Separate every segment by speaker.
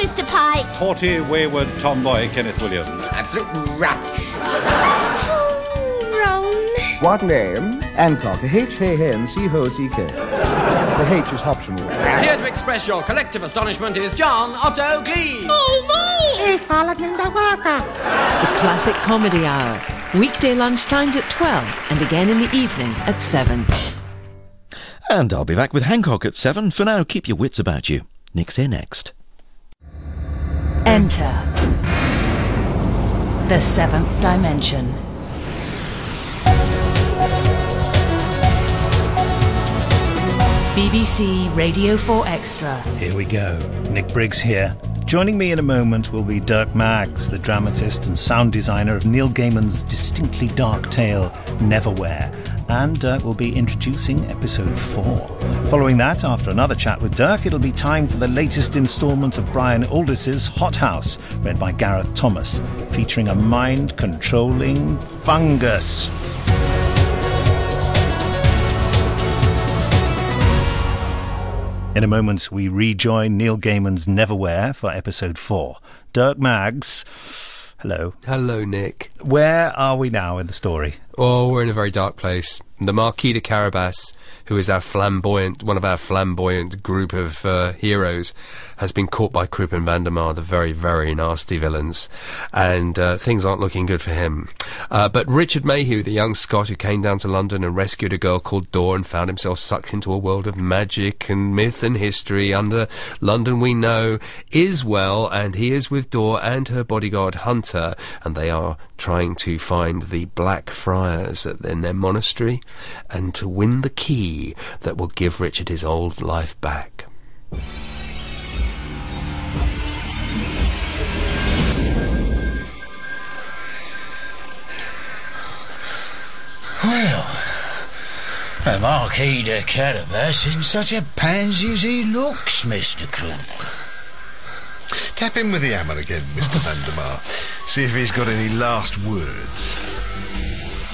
Speaker 1: Mr. Pike.
Speaker 2: Haughty, wayward tomboy Kenneth Williams.
Speaker 3: Absolute rubbish.
Speaker 1: Oh, Ron.
Speaker 4: What name? Hancock. H-A-N-C-O-C-K. The H is optional.
Speaker 5: Here to express your collective astonishment is John Otto Glee.
Speaker 1: Oh, no.
Speaker 6: The Classic Comedy Hour. Weekday lunchtimes at 12 and again in the evening at 7.
Speaker 7: And I'll be back with Hancock at 7. For now, keep your wits about you. Nick's here next.
Speaker 8: Enter the seventh dimension. BBC Radio 4 Extra.
Speaker 9: Here we go. Nick Briggs here. Joining me in a moment will be Dirk Maggs, the dramatist and sound designer of Neil Gaiman's distinctly dark tale, Neverwhere. And Dirk will be introducing episode 4. Following that, after another chat with Dirk, it'll be time for the latest instalment of Brian Aldiss's Hot House, read by Gareth Thomas, featuring a mind controlling fungus. In a moment, we rejoin Neil Gaiman's Neverwhere for episode 4. Dirk Maggs, hello.
Speaker 10: Hello, Nick.
Speaker 9: Where are we now in the story?
Speaker 10: Oh, we're in a very dark place. The Marquis de Carabas, who is our flamboyant, one of our flamboyant group of uh, heroes, has been caught by Croup and Vandemar, the very, very nasty villains, and uh, things aren't looking good for him. Uh, but Richard Mayhew, the young Scot who came down to London and rescued a girl called Door and found himself sucked into a world of magic and myth and history under London we know, is well, and he is with Door and her bodyguard Hunter, and they are trying to find the Black Friars in their monastery and to win the key that will give Richard his old life back.
Speaker 11: Well, the Marquis de Carabas isn't such a pansy as he looks, Mr. Croup.
Speaker 12: Tap in with the hammer again, Mr. Vandemar. See if he's got any last words.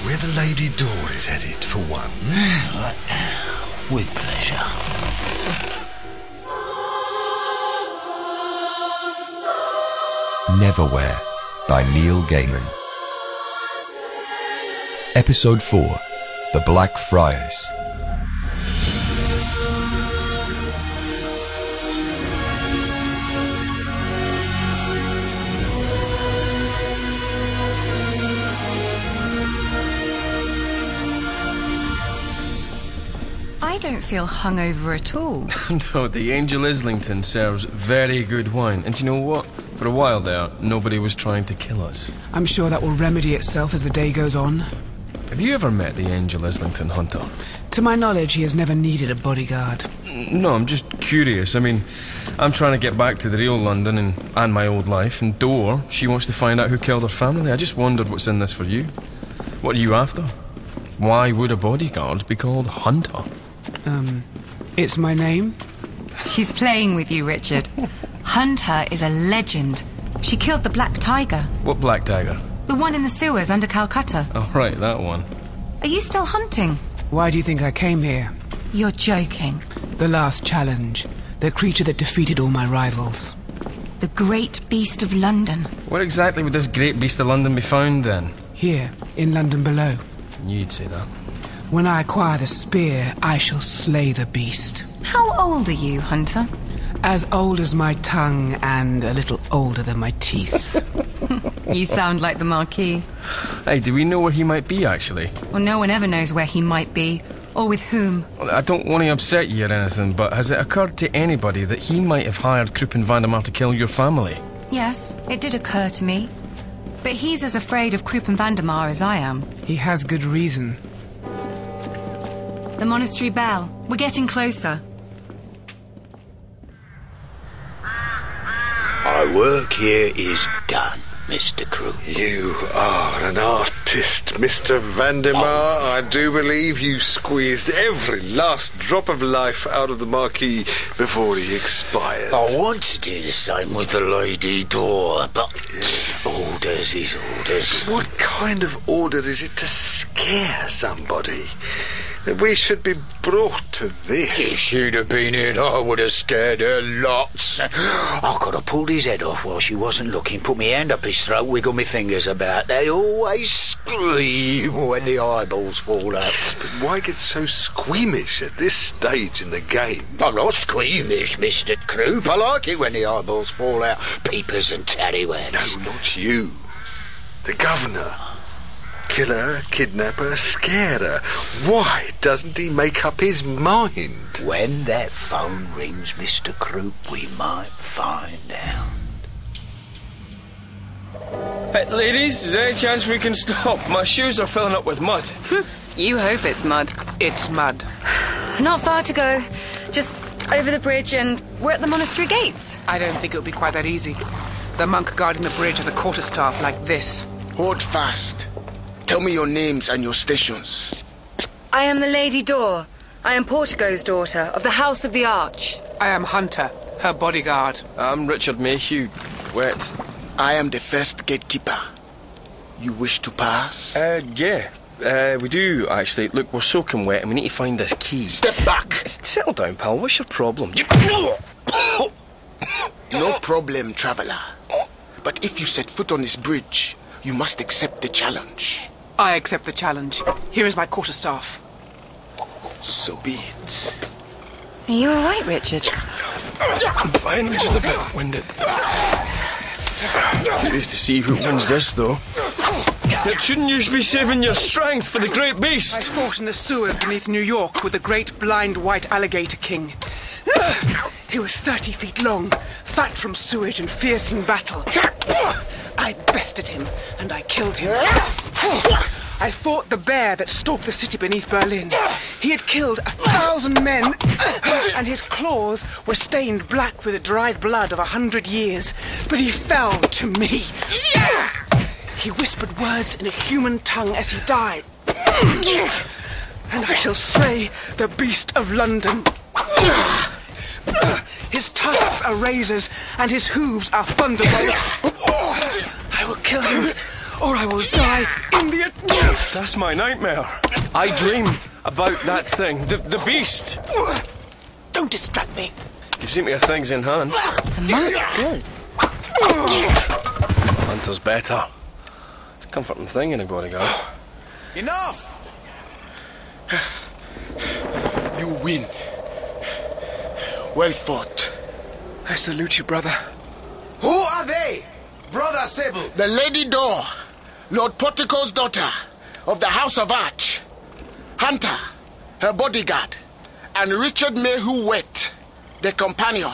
Speaker 12: Where the Lady Door is headed, for one.
Speaker 11: With pleasure.
Speaker 13: Neverwhere by Neil Gaiman. Episode 4 The Black Friars.
Speaker 14: Feel hungover at all.
Speaker 15: no, the Angel Islington serves very good wine. And you know what? For a while there, nobody was trying to kill us.
Speaker 16: I'm sure that will remedy itself as the day goes on.
Speaker 15: Have you ever met the Angel Islington Hunter?
Speaker 16: To my knowledge, he has never needed a bodyguard.
Speaker 15: No, I'm just curious. I mean, I'm trying to get back to the real London and, and my old life. And Door, she wants to find out who killed her family. I just wondered what's in this for you. What are you after? Why would a bodyguard be called Hunter?
Speaker 16: Um, it's my name?
Speaker 14: She's playing with you, Richard. Hunter is a legend. She killed the Black Tiger,
Speaker 15: What Black Tiger?
Speaker 14: the one in the sewers under Calcutta.
Speaker 15: Oh, right, that one.
Speaker 14: Are you still hunting?
Speaker 16: Why do you think I came here?
Speaker 14: You're joking.
Speaker 16: The last challenge. The creature that defeated all my rivals.
Speaker 14: The Great Beast of London.
Speaker 15: Where exactly would this great beast of London be found then?
Speaker 16: Here, in London below.
Speaker 15: You'd say that.
Speaker 16: When I acquire the spear, I shall slay the beast.
Speaker 14: How old are you, Hunter?
Speaker 16: As old as my tongue and a little older than my teeth.
Speaker 14: You sound like the Marquis.
Speaker 15: Hey, do we know where he might be actually?
Speaker 14: Well, no one ever knows where he might be, or with whom.
Speaker 15: I don't want to upset you or anything, but has it occurred to anybody that he might have hired Croup and Vandemar to kill your family?
Speaker 14: Yes, it did occur to me. But he's as afraid of Croup and Vandemar as I am.
Speaker 16: He has good reason.
Speaker 14: The monastery bell. We're getting closer.
Speaker 11: My work here is done, Mr. Croup.
Speaker 12: You are an artist, Mr. Vandemar. Oh. I do believe you squeezed every last drop of life out of the Marquis before he expired.
Speaker 11: I want to do the same with the Lady Door, but orders is orders.
Speaker 12: What kind of order is it to scare somebody? That we should be brought to this.
Speaker 11: If she'd have been in, I would have scared her lots. I could have pulled his head off while she wasn't looking, put my hand up his throat, wiggle my fingers about. They always scream when the eyeballs fall out.
Speaker 12: But why get so squeamish at this stage in the game?
Speaker 11: I'm not squeamish, Mr. Croup. I like it when the eyeballs fall out. Peepers and taddywhags.
Speaker 12: No, not you. The governor. Killer, kidnapper, scarer. Why doesn't he make up his mind?
Speaker 11: When that phone rings, Mr. Croup, we might find out.
Speaker 15: Hey, ladies, is there any chance we can stop? My shoes are filling up with mud.
Speaker 14: Hmm, you hope it's mud.
Speaker 16: It's mud.
Speaker 1: Not far to go. Just over the bridge, and we're at the monastery gates.
Speaker 16: I don't think it'll be quite that easy. The monk guarding the bridge has a quarterstaff like this.
Speaker 3: Hold fast. Tell me your names and your stations.
Speaker 1: I am the Lady Door. I am Portico's daughter of the House of the Arch.
Speaker 16: I am Hunter, her bodyguard.
Speaker 15: I'm Richard Mayhew. Wet.
Speaker 3: I am the first gatekeeper. You wish to pass?
Speaker 15: Uh, yeah. Uh, we do, actually. Look, we're soaking wet and we need to find this key.
Speaker 3: Step back!
Speaker 15: Settle down, pal. What's your problem? You...
Speaker 3: no problem, traveler. But if you set foot on this bridge, you must accept the challenge.
Speaker 16: I accept the challenge. Here is my quarterstaff.
Speaker 3: So be it.
Speaker 1: Are you all right, Richard?
Speaker 15: I'm fine. I'm just a bit winded. Curious to see who wins this, though. It shouldn't you be saving your strength for the great beast?
Speaker 16: I fought in the sewers beneath New York with the great blind white alligator king. He was 30 feet long, fat from sewage and fierce in battle. I bested him and I killed him. I fought the bear that stalked the city beneath Berlin. He had killed a thousand men, and his claws were stained black with the dried blood of a hundred years. But he fell to me. He whispered words in a human tongue as he died. And I shall slay the beast of London. His tusks are razors, and his hooves are thunderbolts. I will kill him, or I will die in the attempt.
Speaker 15: That's my nightmare. I dream about that thing, the, the beast.
Speaker 16: Don't distract me.
Speaker 15: You seem to have things in hand.
Speaker 1: The monk's good.
Speaker 15: Hunter's better. It's a comforting thing in a bodyguard.
Speaker 3: Enough! You win. Well fought.
Speaker 16: I salute you, brother.
Speaker 3: Who are they? Brother Sable. The Lady Door, Lord Portico's daughter of the House of Arch. Hunter, her bodyguard. And Richard Mayhew Wet, the companion.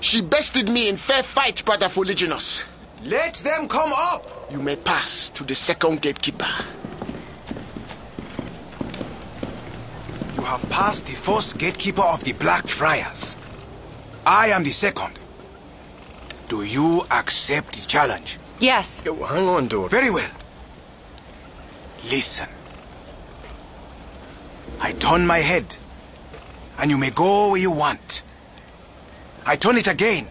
Speaker 3: She bested me in fair fight, Brother Fuliginus. Let them come up! You may pass to the second gatekeeper.
Speaker 17: You have passed the first gatekeeper of the Black Friars. I am the second. Do you accept the challenge?
Speaker 1: Yes.
Speaker 15: Yo, hang on, Door.
Speaker 17: Very well. Listen. I turn my head, and you may go where you want. I turn it again.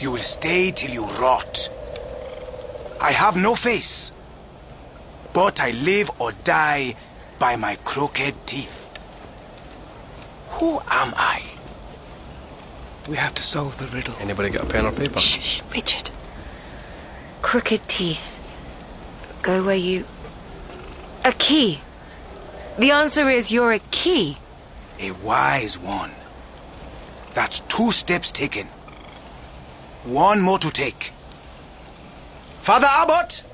Speaker 17: You will stay till you rot. I have no face, but I live or die by my crooked teeth. Who am I?
Speaker 16: We have to solve the riddle.
Speaker 15: Anybody got a pen or paper?
Speaker 1: Shh, Richard. Crooked teeth. Go where you. A key. The answer is you're a key.
Speaker 17: A wise one. That's two steps taken. One more to take. Father Abbot?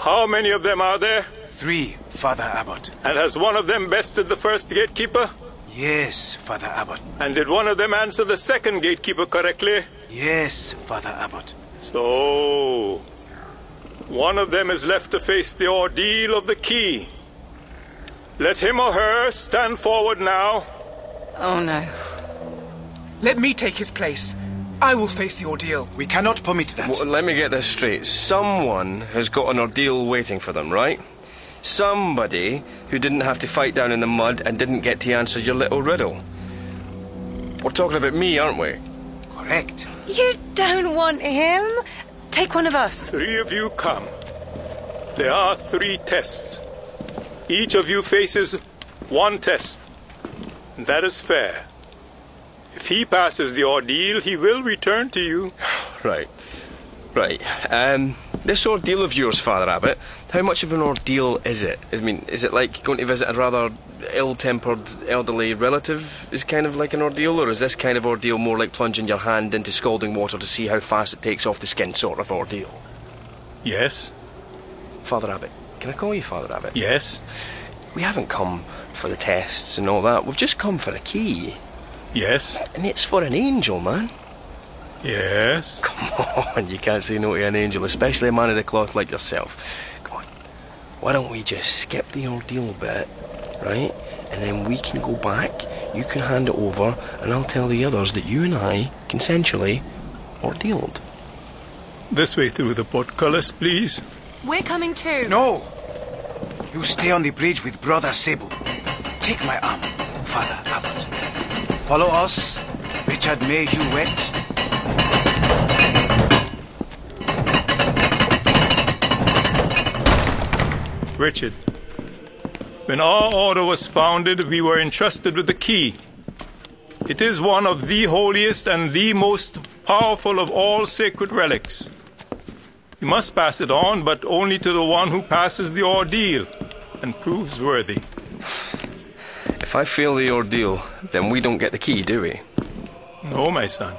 Speaker 18: How many of them are there?
Speaker 17: Three, Father Abbot.
Speaker 18: And has one of them bested the first gatekeeper?
Speaker 17: Yes, Father Abbot.
Speaker 18: And did one of them answer the second gatekeeper correctly?
Speaker 17: Yes, Father Abbot.
Speaker 18: So, one of them is left to face the ordeal of the key. Let him or her stand forward now.
Speaker 14: Oh no.
Speaker 16: Let me take his place. I will face the ordeal.
Speaker 17: We cannot permit that.
Speaker 15: Well, let me get this straight. Someone has got an ordeal waiting for them, right? Somebody who didn't have to fight down in the mud and didn't get to answer your little riddle. We're talking about me, aren't we?
Speaker 17: Correct.
Speaker 1: You don't want him. Take one of us.
Speaker 18: Three of you come. There are three tests. Each of you faces One test. That is fair. If he passes the ordeal, he will return to you.
Speaker 15: Right. Right. Um, this ordeal of yours, Father Abbot, how much of an ordeal is it? I mean, is it like going to visit a rather ill tempered elderly relative is kind of like an ordeal, or is this kind of ordeal more like plunging your hand into scalding water to see how fast it takes off the skin sort of ordeal?
Speaker 18: Yes?
Speaker 15: Father Abbot. Can I call you Father Abbot?
Speaker 18: Yes.
Speaker 15: We haven't come for the tests and all that. We've just come for a key.
Speaker 18: Yes.
Speaker 15: And it's for an angel, man.
Speaker 18: Yes.
Speaker 15: Come on, you can't say no to an angel, especially a man of the cloth like yourself. Come on. Why don't we just skip the ordeal bit, right? And then we can go back, you can hand it over, and I'll tell the others that you and I, consensually, ordealed.
Speaker 18: This way through the portcullis, please.
Speaker 14: We're coming too.
Speaker 17: No! You stay on the bridge with Brother Sable. Take my arm, Father Abbot. Follow us, Richard Mayhew Wet.
Speaker 18: Richard, when our order was founded, we were entrusted with the key. It is one of the holiest and the most powerful of all sacred relics. You must pass it on, but only to the one who passes the ordeal and proves worthy.
Speaker 15: If I fail the ordeal, then we don't get the key, do we?
Speaker 18: No, my son.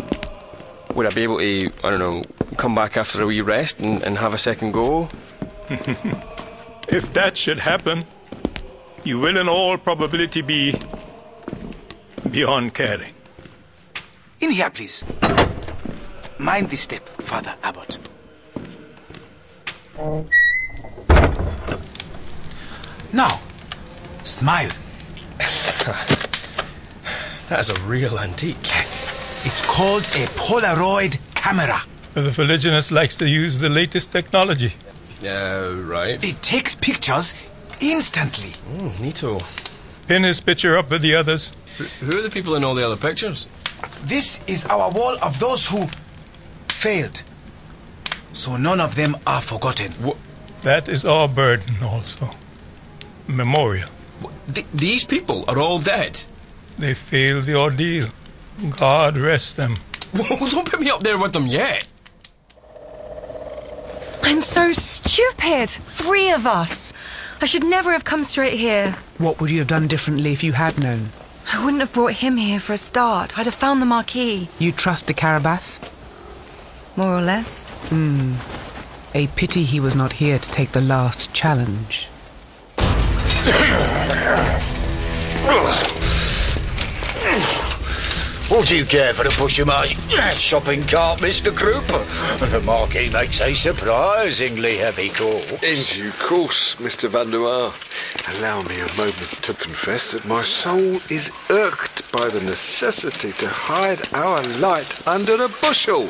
Speaker 15: Would I be able to, I don't know, come back after a wee rest and, and have a second go?
Speaker 18: if that should happen, you will in all probability be beyond caring.
Speaker 17: In here, please. Mind the step, Father Abbot. Now, smile.
Speaker 15: That's a real antique.
Speaker 17: It's called a Polaroid camera.
Speaker 18: The Fuliginus likes to use the latest technology.
Speaker 15: Yeah, right.
Speaker 17: It takes pictures instantly.
Speaker 15: Mm, neato.
Speaker 18: Pin his picture up with the others.
Speaker 15: Who are the people in all the other pictures?
Speaker 17: This is our wall of those who failed. So none of them are forgotten.
Speaker 18: What? That is our burden also. Memorial.
Speaker 15: Th- these people are all dead.
Speaker 18: They failed the ordeal. God rest them.
Speaker 15: Well, don't put me up there with them yet.
Speaker 1: I'm so stupid. Three of us. I should never have come straight here.
Speaker 16: What would you have done differently if you had known?
Speaker 1: I wouldn't have brought him here for a start. I'd have found the Marquis.
Speaker 16: You trust de Carabas?
Speaker 1: More or less.
Speaker 16: Hmm. A pity he was not here to take the last challenge.
Speaker 11: Would you care for the push of my shopping cart, Mr. Crouper? The Marquis makes a surprisingly heavy call.
Speaker 12: In due course, Mr. Vandemar. Allow me a moment to confess that my soul is irked by the necessity to hide our light under a bushel.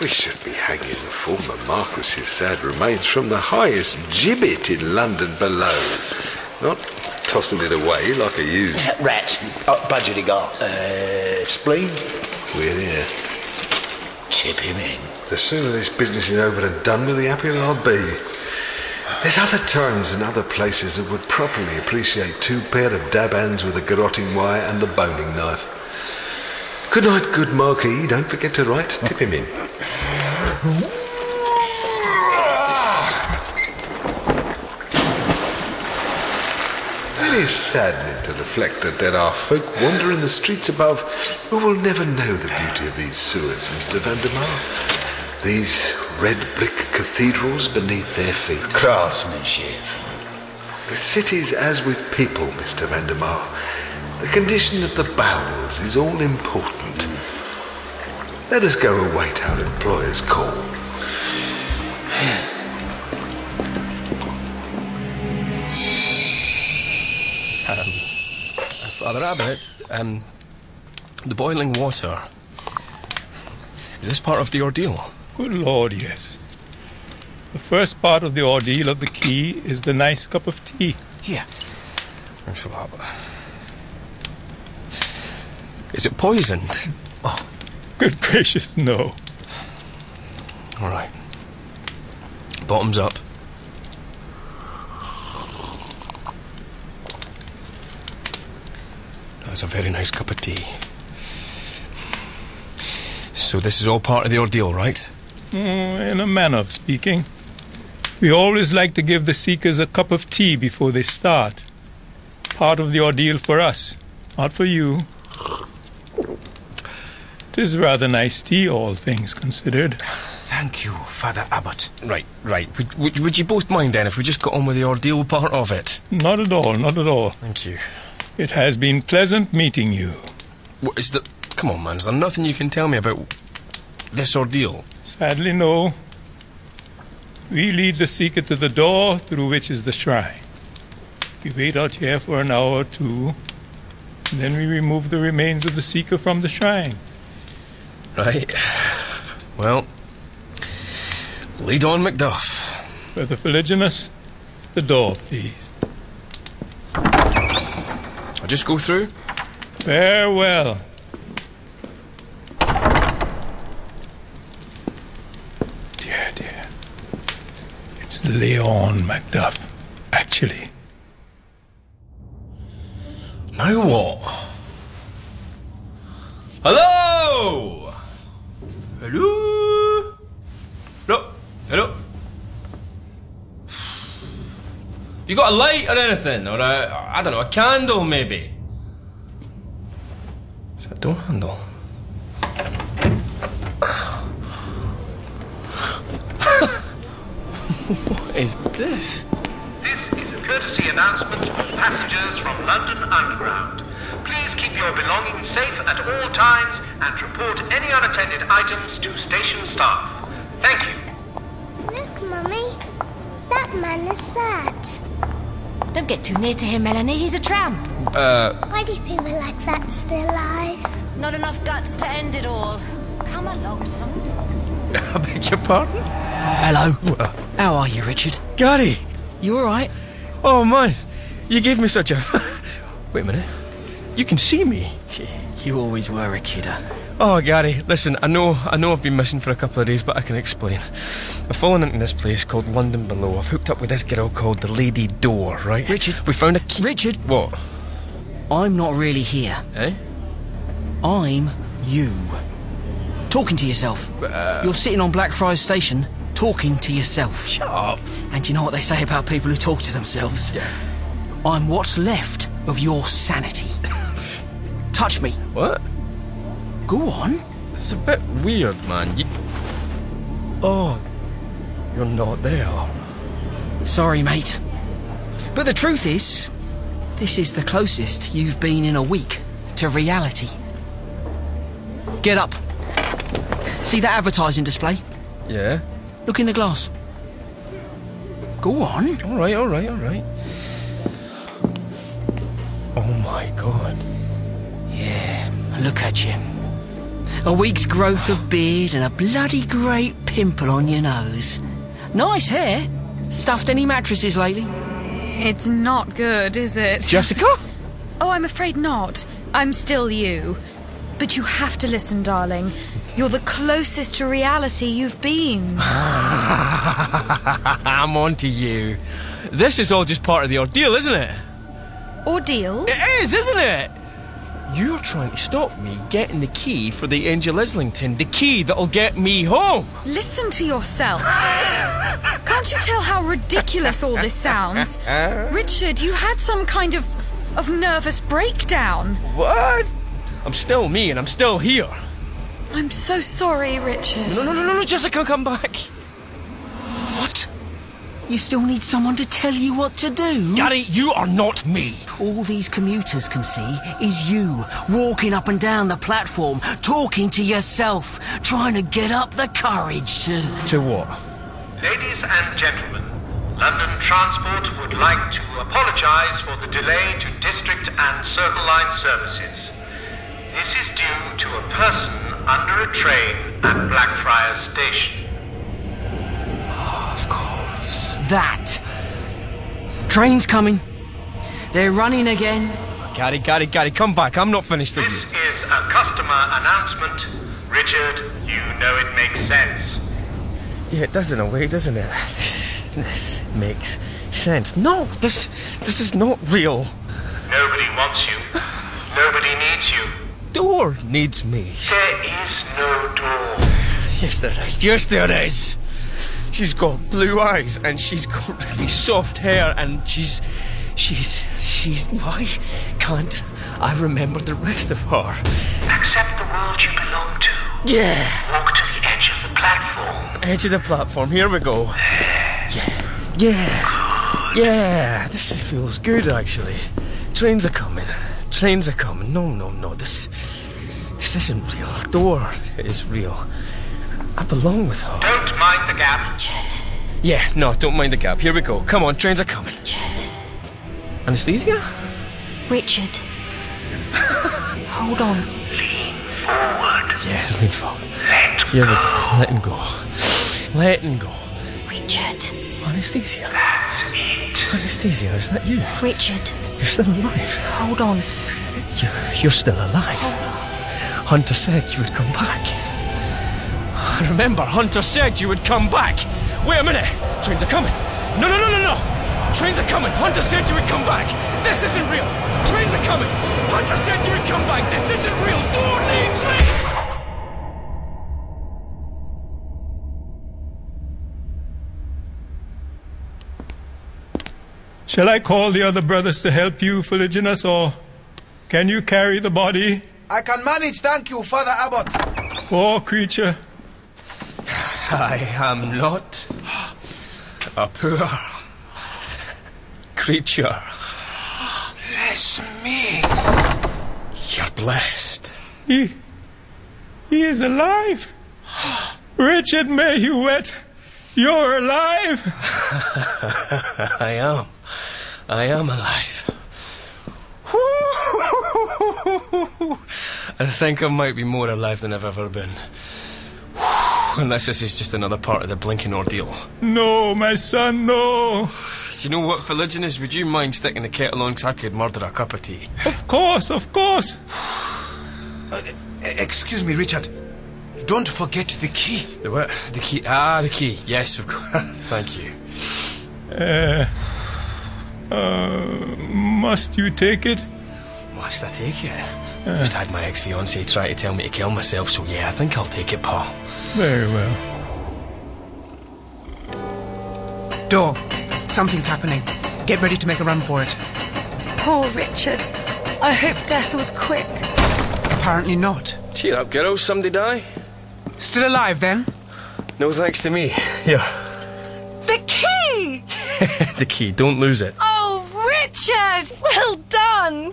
Speaker 12: We should be hanging the former Marquis's sad remains from the highest gibbet in London below, not tossing it away like a youth.
Speaker 11: Rats. Oh, budget he got. Uh, spleen?
Speaker 12: We're here.
Speaker 11: Tip him in.
Speaker 12: The sooner this business is over and done with, the happier I'll be. There's other times and other places that would properly appreciate two pair of dab hands with a garroting wire and a boning knife. Good night, good Marquis. Don't forget to write. Tip him in. Is saddening to reflect that there are folk wandering the streets above who will never know the beauty of these sewers, Mr. Vandemar. These red brick cathedrals beneath their feet.
Speaker 11: Craftsmanship.
Speaker 12: With cities as with people, Mr. Vandemar, the condition of the bowels is all important. Let us go await our employer's call.
Speaker 15: Father Abbot, um, the boiling water. Is this part of the ordeal?
Speaker 18: Good Lord, yes. The first part of the ordeal of the key is the nice cup of tea.
Speaker 17: Here.
Speaker 15: Thanks a lot. Is it poisoned?
Speaker 18: Oh, good gracious, no.
Speaker 15: All right. Bottoms up. That's a very nice cup of tea. So this is all part of the ordeal, right?
Speaker 18: Mm, in a manner of speaking. We always like to give the seekers a cup of tea before they start. Part of the ordeal for us, not for you. It is rather nice tea, all things considered.
Speaker 17: Thank you, Father Abbot.
Speaker 15: Right, right. Would, would, would you both mind then if we just got on with the ordeal part of it?
Speaker 18: Not at all, not at all.
Speaker 15: Thank you.
Speaker 18: It has been pleasant meeting you.
Speaker 15: What is the. Come on, man, is there nothing you can tell me about this ordeal?
Speaker 18: Sadly, no. We lead the seeker to the door through which is the shrine. We wait out here for an hour or two, and then we remove the remains of the seeker from the shrine.
Speaker 15: Right. Well, lead on, Macduff.
Speaker 18: Brother Fuliginus, the door, please.
Speaker 15: I'll just go through.
Speaker 18: Farewell. Dear, dear. It's Leon Macduff, actually.
Speaker 15: Now what? Hello? Hello? Hello? Hello? You got a light or anything? Or a, I don't know, a candle maybe? Is that a door handle? what is this?
Speaker 19: This is a courtesy announcement for passengers from London Underground. Please keep your belongings safe at all times and report any unattended items to station staff. Thank you.
Speaker 20: Look, Mummy. That man is sad.
Speaker 21: Don't get too near to him, Melanie. He's a tramp.
Speaker 15: Uh,
Speaker 20: Why do people like that still alive?
Speaker 21: Not enough guts to end it all. Come along, stop.
Speaker 15: I beg your pardon?
Speaker 22: Hello. How are you, Richard?
Speaker 15: Gary!
Speaker 22: You alright?
Speaker 15: Oh man, you gave me such a. Wait a minute. You can see me.
Speaker 22: You always were a kidder.
Speaker 15: Oh, Gary, listen, I know I know I've been missing for a couple of days, but I can explain. I've fallen into this place called London Below. I've hooked up with this girl called the Lady Door, right?
Speaker 22: Richard.
Speaker 15: We found a key.
Speaker 22: Richard.
Speaker 15: What?
Speaker 22: I'm not really here.
Speaker 15: Eh?
Speaker 22: I'm you. Talking to yourself.
Speaker 15: Uh,
Speaker 22: You're sitting on Blackfriars Station, talking to yourself.
Speaker 15: Shut up.
Speaker 22: And you know what they say about people who talk to themselves?
Speaker 15: Yeah.
Speaker 22: I'm what's left of your sanity. Touch me.
Speaker 15: What?
Speaker 22: Go on.
Speaker 15: It's a bit weird, man. You... Oh, you're not there.
Speaker 22: Sorry, mate. But the truth is, this is the closest you've been in a week to reality. Get up. See that advertising display?
Speaker 15: Yeah.
Speaker 22: Look in the glass. Go on.
Speaker 15: All right, all right, all right. Oh my god.
Speaker 22: Yeah, look at you. A week's growth of beard and a bloody great pimple on your nose. Nice hair. Stuffed any mattresses lately?
Speaker 23: It's not good, is it?
Speaker 22: Jessica?
Speaker 23: Oh, I'm afraid not. I'm still you. But you have to listen, darling. You're the closest to reality you've been.
Speaker 15: I'm on to you. This is all just part of the ordeal, isn't it?
Speaker 23: Ordeal?
Speaker 15: It is, isn't it? You're trying to stop me getting the key for the Angel Islington, the key that'll get me home.
Speaker 23: Listen to yourself. Can't you tell how ridiculous all this sounds? Richard, you had some kind of of nervous breakdown.
Speaker 15: What? I'm still me and I'm still here.
Speaker 23: I'm so sorry, Richard.
Speaker 15: No, no, no, no, no, Jessica, come back.
Speaker 22: What? You still need someone to tell you what to do?
Speaker 15: Gary, you are not me.
Speaker 22: All these commuters can see is you walking up and down the platform, talking to yourself, trying to get up the courage to.
Speaker 15: To what?
Speaker 19: Ladies and gentlemen, London Transport would like to apologise for the delay to District and Circle Line services. This is due to a person under a train at Blackfriars Station.
Speaker 22: That. Train's coming. They're running again.
Speaker 15: Gary, Gary, Gary, come back. I'm not finished with
Speaker 19: This
Speaker 15: you.
Speaker 19: is a customer announcement. Richard, you know it makes sense.
Speaker 15: Yeah, it does in a way, doesn't it? This makes sense. No, this this is not real.
Speaker 19: Nobody wants you. Nobody needs you.
Speaker 15: Door needs me.
Speaker 19: There is no door.
Speaker 15: Yes, there is. Yes, there is. She's got blue eyes and she's got really soft hair and she's. She's. She's. Why can't I remember the rest of her?
Speaker 19: Accept the world you belong to.
Speaker 15: Yeah.
Speaker 19: Walk to the edge of the platform.
Speaker 15: Edge of the platform. Here we go. Yeah. Yeah. Yeah. This feels good, actually. Trains are coming. Trains are coming. No, no, no. This. This isn't real. Door is real. I belong with her.
Speaker 19: Don't mind the gap. Chet.
Speaker 15: Yeah, no, don't mind the gap. Here we go. Come on, trains are coming. Chet. Anesthesia?
Speaker 1: Richard. Hold on.
Speaker 19: Lean forward.
Speaker 15: Yeah, lean forward. Let Here we go. Let him go. Let him go.
Speaker 1: Richard.
Speaker 15: Anesthesia.
Speaker 19: That's it.
Speaker 15: Anesthesia, is that you?
Speaker 1: Richard.
Speaker 15: You're still alive.
Speaker 1: Hold on.
Speaker 15: You're, you're still alive. Hold on. Hunter said you would come back. I remember Hunter said you would come back. Wait a minute. Trains are coming. No, no, no, no, no. Trains are coming. Hunter said you would come back. This isn't real. Trains are coming. Hunter said you would come back. This isn't real. Door needs me.
Speaker 18: Shall I call the other brothers to help you, Fuliginus, or can you carry the body?
Speaker 17: I can manage, thank you, Father Abbot.
Speaker 18: Poor creature.
Speaker 15: I am not a poor creature.
Speaker 17: Bless me.
Speaker 15: You're blessed.
Speaker 18: He. He is alive. Richard Mayhewet, you're alive.
Speaker 15: I am. I am alive. I think I might be more alive than I've ever been. Unless this is just another part of the blinking ordeal.
Speaker 18: No, my son, no.
Speaker 15: Do you know what religion is? Would you mind sticking the kettle on so I could murder a cup of tea?
Speaker 18: Of course, of course.
Speaker 17: Uh, excuse me, Richard. Don't forget the key.
Speaker 15: The what? The key. Ah, the key. Yes, of course. Thank you.
Speaker 18: Uh, uh, must you take it?
Speaker 15: Must I take it? Just had my ex fiance try to tell me to kill myself, so yeah, I think I'll take it, Paul.
Speaker 18: Very well.
Speaker 16: Door. Something's happening. Get ready to make a run for it.
Speaker 23: Poor Richard. I hope death was quick.
Speaker 16: Apparently not.
Speaker 15: Cheer up, girls. Somebody die?
Speaker 16: Still alive then?
Speaker 15: No thanks to me. Here.
Speaker 23: The key!
Speaker 15: the key. Don't lose it.
Speaker 23: Oh, Richard! Well done!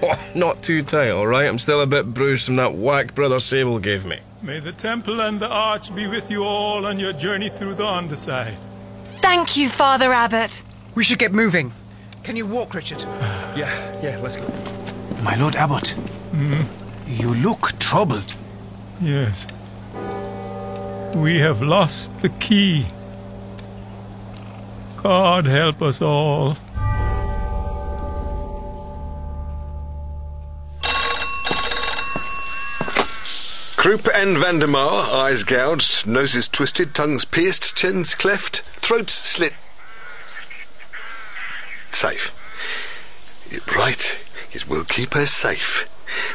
Speaker 15: Oh, not too tight, alright? I'm still a bit bruised from that whack Brother Sable gave me.
Speaker 18: May the temple and the arch be with you all on your journey through the underside.
Speaker 1: Thank you, Father Abbot.
Speaker 16: We should get moving. Can you walk, Richard?
Speaker 15: Yeah, yeah, let's go.
Speaker 17: My Lord Abbot, mm-hmm. you look troubled.
Speaker 18: Yes. We have lost the key. God help us all.
Speaker 12: Croup and Vandemar, eyes gouged, noses twisted, tongues pierced, chins cleft, throats slit. Safe. Right. It will keep her safe.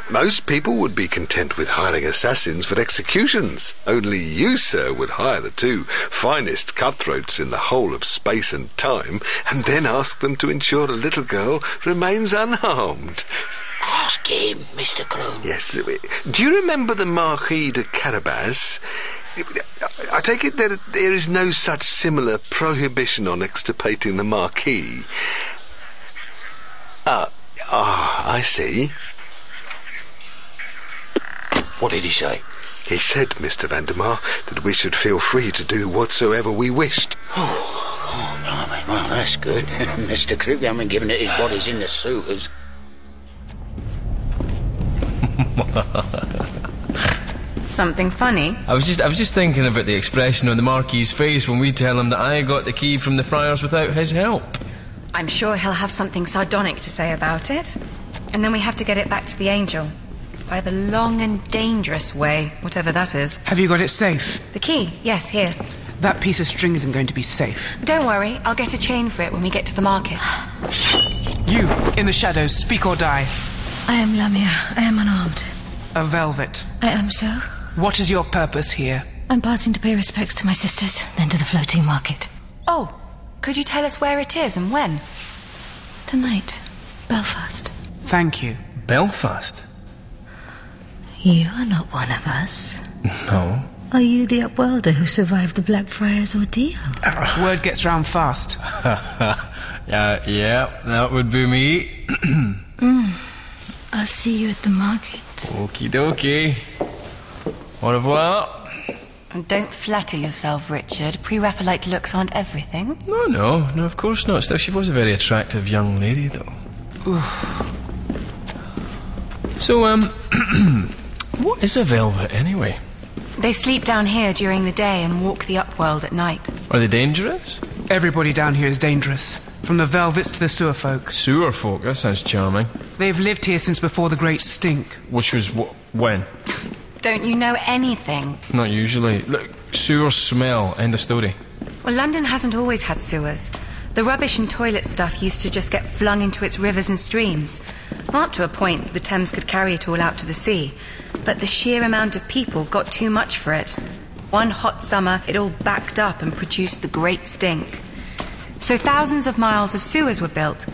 Speaker 12: Most people would be content with hiring assassins for executions. Only you, sir, would hire the two finest cutthroats in the whole of space and time, and then ask them to ensure a little girl remains unharmed.
Speaker 11: Ask him, Mr. Croom.
Speaker 12: Yes. Do you remember the Marquis de Carabas? I take it that there is no such similar prohibition on extirpating the Marquis. Ah, ah, I see.
Speaker 11: What did he say?
Speaker 12: He said, Mr. Vandemar, that we should feel free to do whatsoever we wished.
Speaker 11: Oh, oh blimey. Well, that's good. Mr. Croom, you haven't given it his body's in the sewers.
Speaker 14: Something funny?
Speaker 15: I was just I was just thinking about the expression on the Marquis's face when we tell him that I got the key from the friars without his help.
Speaker 14: I'm sure he'll have something sardonic to say about it. And then we have to get it back to the angel. By the long and dangerous way, whatever that is.
Speaker 16: Have you got it safe?
Speaker 14: The key, yes, here.
Speaker 16: That piece of string isn't going to be safe.
Speaker 14: Don't worry, I'll get a chain for it when we get to the market.
Speaker 16: You, in the shadows, speak or die.
Speaker 24: I am Lamia. I am unarmed.
Speaker 16: A velvet.
Speaker 24: I am so.
Speaker 16: What is your purpose here?
Speaker 24: I'm passing to pay respects to my sisters, then to the floating market.
Speaker 14: Oh, could you tell us where it is and when?
Speaker 24: Tonight, Belfast.
Speaker 16: Thank you.
Speaker 15: Belfast?
Speaker 24: You are not one of us.
Speaker 15: No.
Speaker 24: Are you the upworlder who survived the Blackfriars ordeal?
Speaker 16: Word gets round fast.
Speaker 15: yeah, yeah, that would be me.
Speaker 24: Mm. I'll see you at the market.
Speaker 15: Okie dokie. Au revoir.
Speaker 14: And don't flatter yourself, Richard. Pre Raphaelite looks aren't everything.
Speaker 15: No, no, no, of course not. Still, she was a very attractive young lady, though. So, um, what is a velvet anyway?
Speaker 14: They sleep down here during the day and walk the upworld at night.
Speaker 15: Are they dangerous?
Speaker 16: Everybody down here is dangerous. From the velvets to the sewer folk.
Speaker 15: Sewer folk, that sounds charming.
Speaker 16: They've lived here since before the Great Stink.
Speaker 15: Which was wh- when?
Speaker 14: Don't you know anything?
Speaker 15: Not usually. Look, sewer smell, end of story.
Speaker 14: Well, London hasn't always had sewers. The rubbish and toilet stuff used to just get flung into its rivers and streams. Up to a point, the Thames could carry it all out to the sea. But the sheer amount of people got too much for it. One hot summer, it all backed up and produced the great stink. So thousands of miles of sewers were built,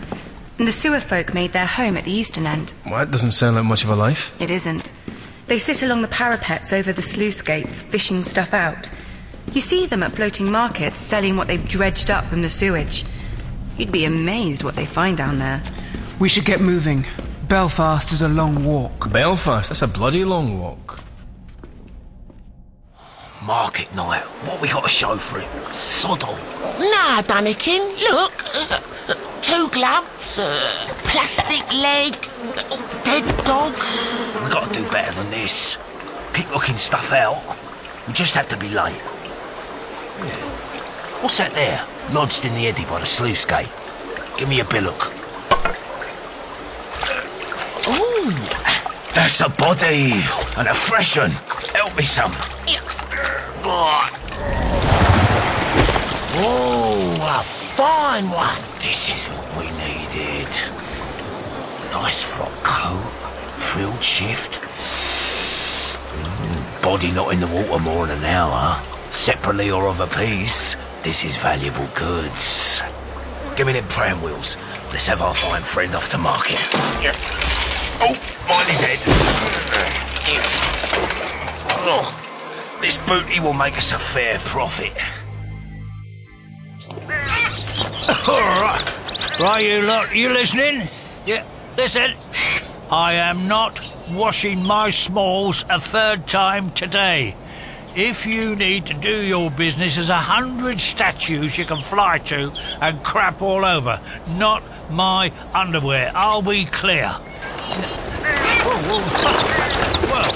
Speaker 14: and the sewer folk made their home at the eastern end.
Speaker 15: Well, that doesn't sound like much of a life.
Speaker 14: It isn't. They sit along the parapets over the sluice gates, fishing stuff out. You see them at floating markets selling what they've dredged up from the sewage. You'd be amazed what they find down there.
Speaker 16: We should get moving. Belfast is a long walk.
Speaker 15: Belfast? That's a bloody long walk.
Speaker 11: Market night. What we got to show for it? Sod all.
Speaker 3: Nah, Dunnikin, look. uh, two gloves, uh, plastic leg, uh, dead dog.
Speaker 11: We got to do better than this. Keep looking stuff out. We just have to be late. Yeah. What's that there? Lodged in the eddy by the sluice gate. Give me a billock. Ooh, that's a body and a fresh one. Help me some.
Speaker 3: Oh, a fine one.
Speaker 11: This is what we needed. Nice frock coat, frilled shift. Mm, Body not in the water more than an hour. Separately or of a piece, this is valuable goods. Give me them pram wheels. Let's have our fine friend off to market. Oh, mind his head. Oh, this booty will make us a fair profit.
Speaker 25: All right. Right, you lot, you listening? Yeah, listen. I am not washing my smalls a third time today. If you need to do your business, there's a hundred statues you can fly to and crap all over. Not my underwear. I'll be clear. Whoa, whoa. Well,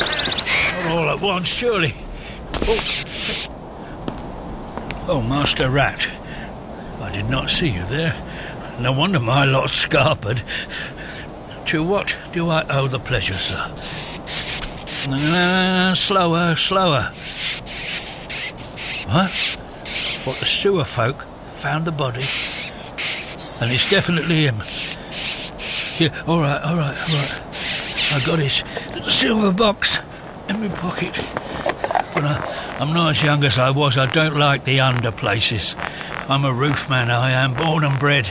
Speaker 25: not all at once, surely. Oh, oh Master Rat. I did not see you there. No wonder my lot's scarpered. To what do I owe the pleasure, sir? Uh, slower, slower. What? What, the sewer folk found the body? And it's definitely him. Yeah, all right, all right, all right. I got his silver box in my pocket. But I, I'm not as young as I was. I don't like the under places. I'm a roofman, I am, born and bred.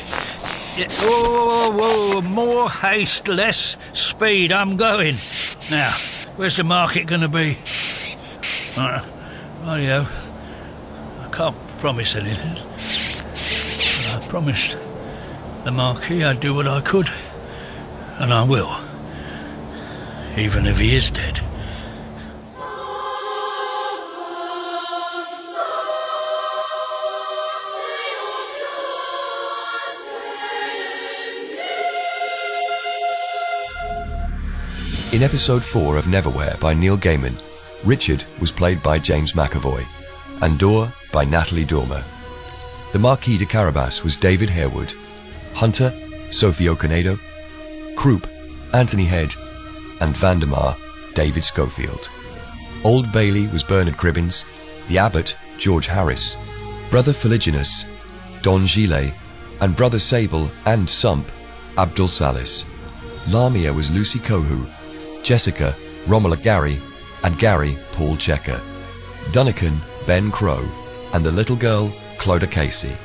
Speaker 25: Yeah, whoa, whoa, more haste, less speed. I'm going. Now, where's the market going to be? Uh, rightio. I can't promise anything. But I promised the Marquis I'd do what I could. And I will. Even if he is dead.
Speaker 13: In episode 4 of Neverwhere by Neil Gaiman, Richard was played by James McAvoy, and Door by Natalie Dormer. The Marquis de Carabas was David Harewood, Hunter, Sophie Okonedo, Croup, Anthony Head, and Vandemar, David Schofield. Old Bailey was Bernard Cribbins, the Abbot, George Harris, Brother Fuliginus, Don Gile, and Brother Sable and Sump, Abdul Salis. Lamia was Lucy Cohu, Jessica, Romola Garai, and Gary, Paul Chequer. Dunnikin, Ben Crowe, and the little girl, Clodagh Casey.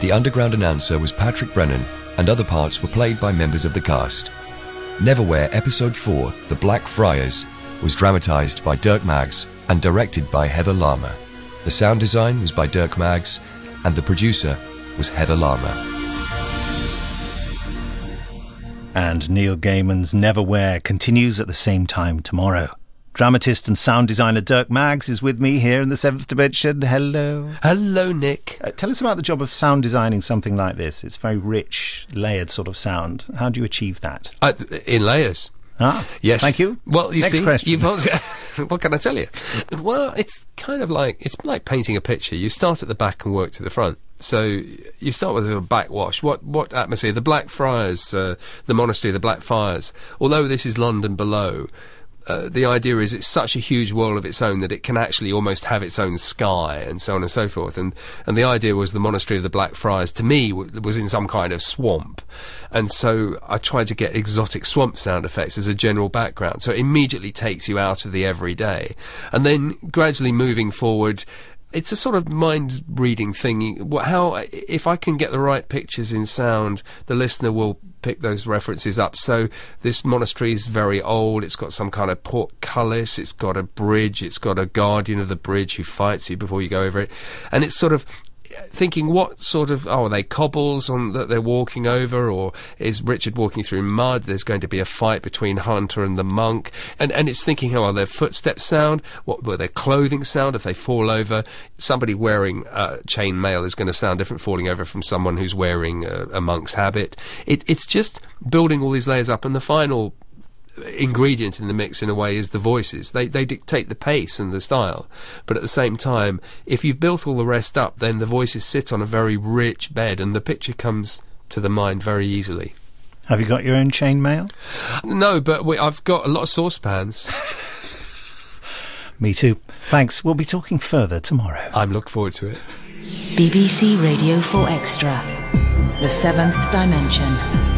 Speaker 13: The underground announcer was Patrick Brennan, and other parts were played by members of the cast. Neverwhere Episode 4, The Black Friars, was dramatised by Dirk Maggs and directed by Heather Larmour. The sound design was by Dirk Maggs, and the producer was Heather Larmour.
Speaker 9: And Neil Gaiman's Neverwhere continues at the same time tomorrow. Dramatist and sound designer Dirk Maggs is with me here in the seventh dimension. Hello.
Speaker 10: Hello, Nick.
Speaker 9: Uh, tell us about the job of sound designing something like this. It's very rich, layered sort of sound. How do you achieve that?
Speaker 10: Uh, in layers.
Speaker 9: Ah,
Speaker 10: yes.
Speaker 9: Thank you.
Speaker 10: Well, you
Speaker 9: Next
Speaker 10: see,
Speaker 9: question.
Speaker 10: you've also, what can I tell you? Well, it's kind of like it's like painting a picture. You start at the back and work to the front. So you start with a little backwash. What what atmosphere? The Black Friars, uh, the monastery, the Black Friars. Although this is London below, uh, the idea is it's such a huge world of its own that it can actually almost have its own sky and so on and so forth. And and the idea was the monastery of the Black Friars to me w- was in some kind of swamp, and so I tried to get exotic swamp sound effects as a general background. So it immediately takes you out of the everyday, and then gradually moving forward it's a sort of mind reading thing. How if I can get the right pictures in sound, the listener will pick those references up. So this monastery is very old. It's got some kind of portcullis. It's got a bridge. It's got a guardian of the bridge who fights you before you go over it, and it's sort of thinking what sort of oh are they cobbles on that they're walking over or is Richard walking through mud? There's going to be a fight between Hunter and the monk. And and it's thinking how are their footsteps sound? What were their clothing sound? If they fall over somebody wearing uh, chain mail is going to sound different falling over from someone who's wearing a, a monk's habit. It, it's just building all these layers up. And the final ingredient in the mix in a way is the voices. They they dictate the pace and the style, but at the same time, if you've built all the rest up, then the voices sit on a very rich bed, and the picture comes to the mind very easily.
Speaker 9: Have you got your own chainmail?
Speaker 10: No, but we, I've got a lot of saucepans.
Speaker 9: Me too. Thanks. We'll be talking further tomorrow.
Speaker 10: I'm looking forward to it.
Speaker 8: BBC Radio 4 Extra. The Seventh Dimension.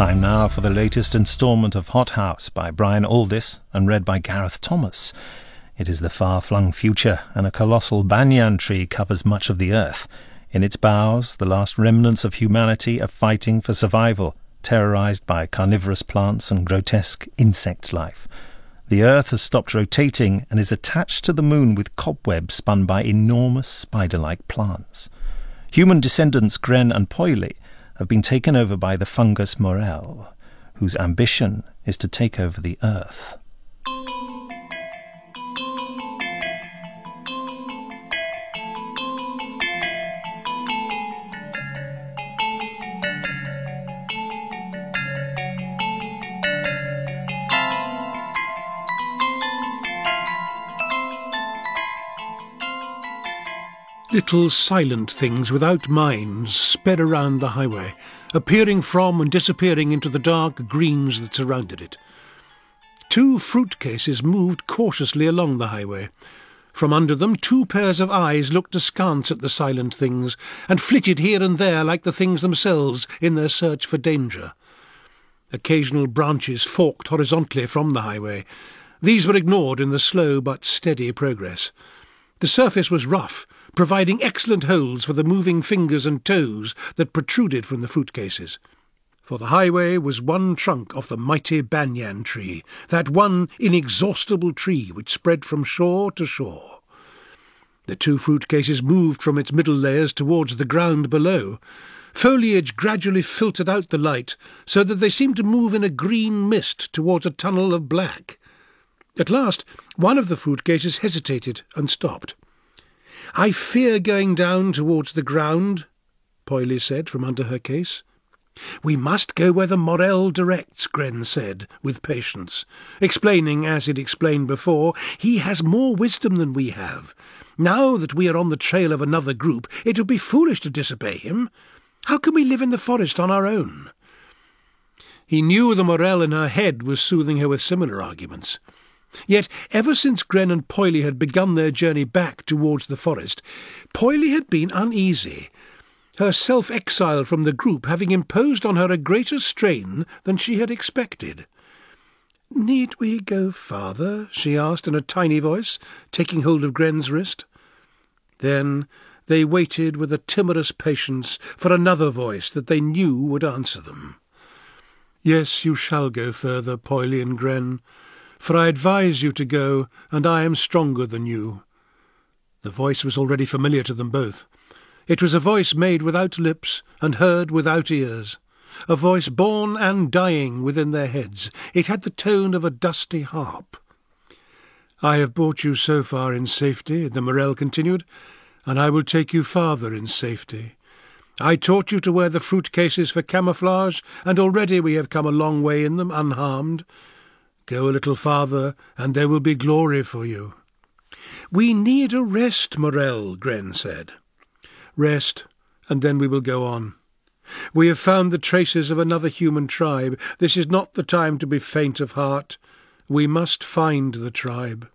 Speaker 9: Time now for the latest instalment of Hot House by Brian Aldiss and read by Gareth Thomas. It is the far flung future, and a colossal banyan tree covers much of the earth. In its boughs, the last remnants of humanity are fighting for survival, terrorized by carnivorous plants and grotesque insect life. The earth has stopped rotating and is attached to the moon with cobwebs spun by enormous spider like plants. Human descendants Gren and Poyly have been taken over by the fungus morel, whose ambition is to take over the earth.
Speaker 26: Little silent things without minds sped around the highway, appearing from and disappearing into the dark greens that surrounded it. Two fruit cases moved cautiously along the highway. From under them, two pairs of eyes looked askance at the silent things, and flitted here and there like the things themselves in their search for danger. Occasional branches forked horizontally from the highway. These were ignored in the slow but steady progress. The surface was rough, providing excellent holes for the moving fingers and toes that protruded from the fruit cases. For the highway was one trunk of the mighty banyan tree, that one inexhaustible tree which spread from shore to shore. The two fruit cases moved from its middle layers towards the ground below. Foliage gradually filtered out the light, so that they seemed to move in a green mist towards a tunnel of black. At last, one of the fruit cases hesitated and stopped. I fear going down towards the ground, Poyly said from under her case. We must go where the Morel directs, Gren said, with patience, explaining, as he'd explained before, he has more wisdom than we have. Now that we are on the trail of another group, it would be foolish to disobey him. How can we live in the forest on our own? He knew the Morel in her head was soothing her with similar arguments. Yet, ever since Gren and Poyly had begun their journey back towards the forest, Poyly had been uneasy. her self-exile from the group having imposed on her a greater strain than she had expected. Need we go farther? she asked in a tiny voice, taking hold of Gren's wrist. Then they waited with a timorous patience for another voice that they knew would answer them. Yes, you shall go further, Poyly and Gren, for I advise you to go, and I am stronger than you. The voice was already familiar to them both. It was a voice made without lips and heard without ears, a voice born and dying within their heads. It had the tone of a dusty harp. I have brought you so far in safety, the Morel continued, and I will take you farther in safety. I taught you to wear the fruit cases for camouflage, and already we have come a long way in them, unharmed. Go a little farther, and there will be glory for you. We need a rest, Morel, Gren said. Rest, and then we will go on. We have found the traces of another human tribe. This is not the time to be faint of heart. We must find the tribe.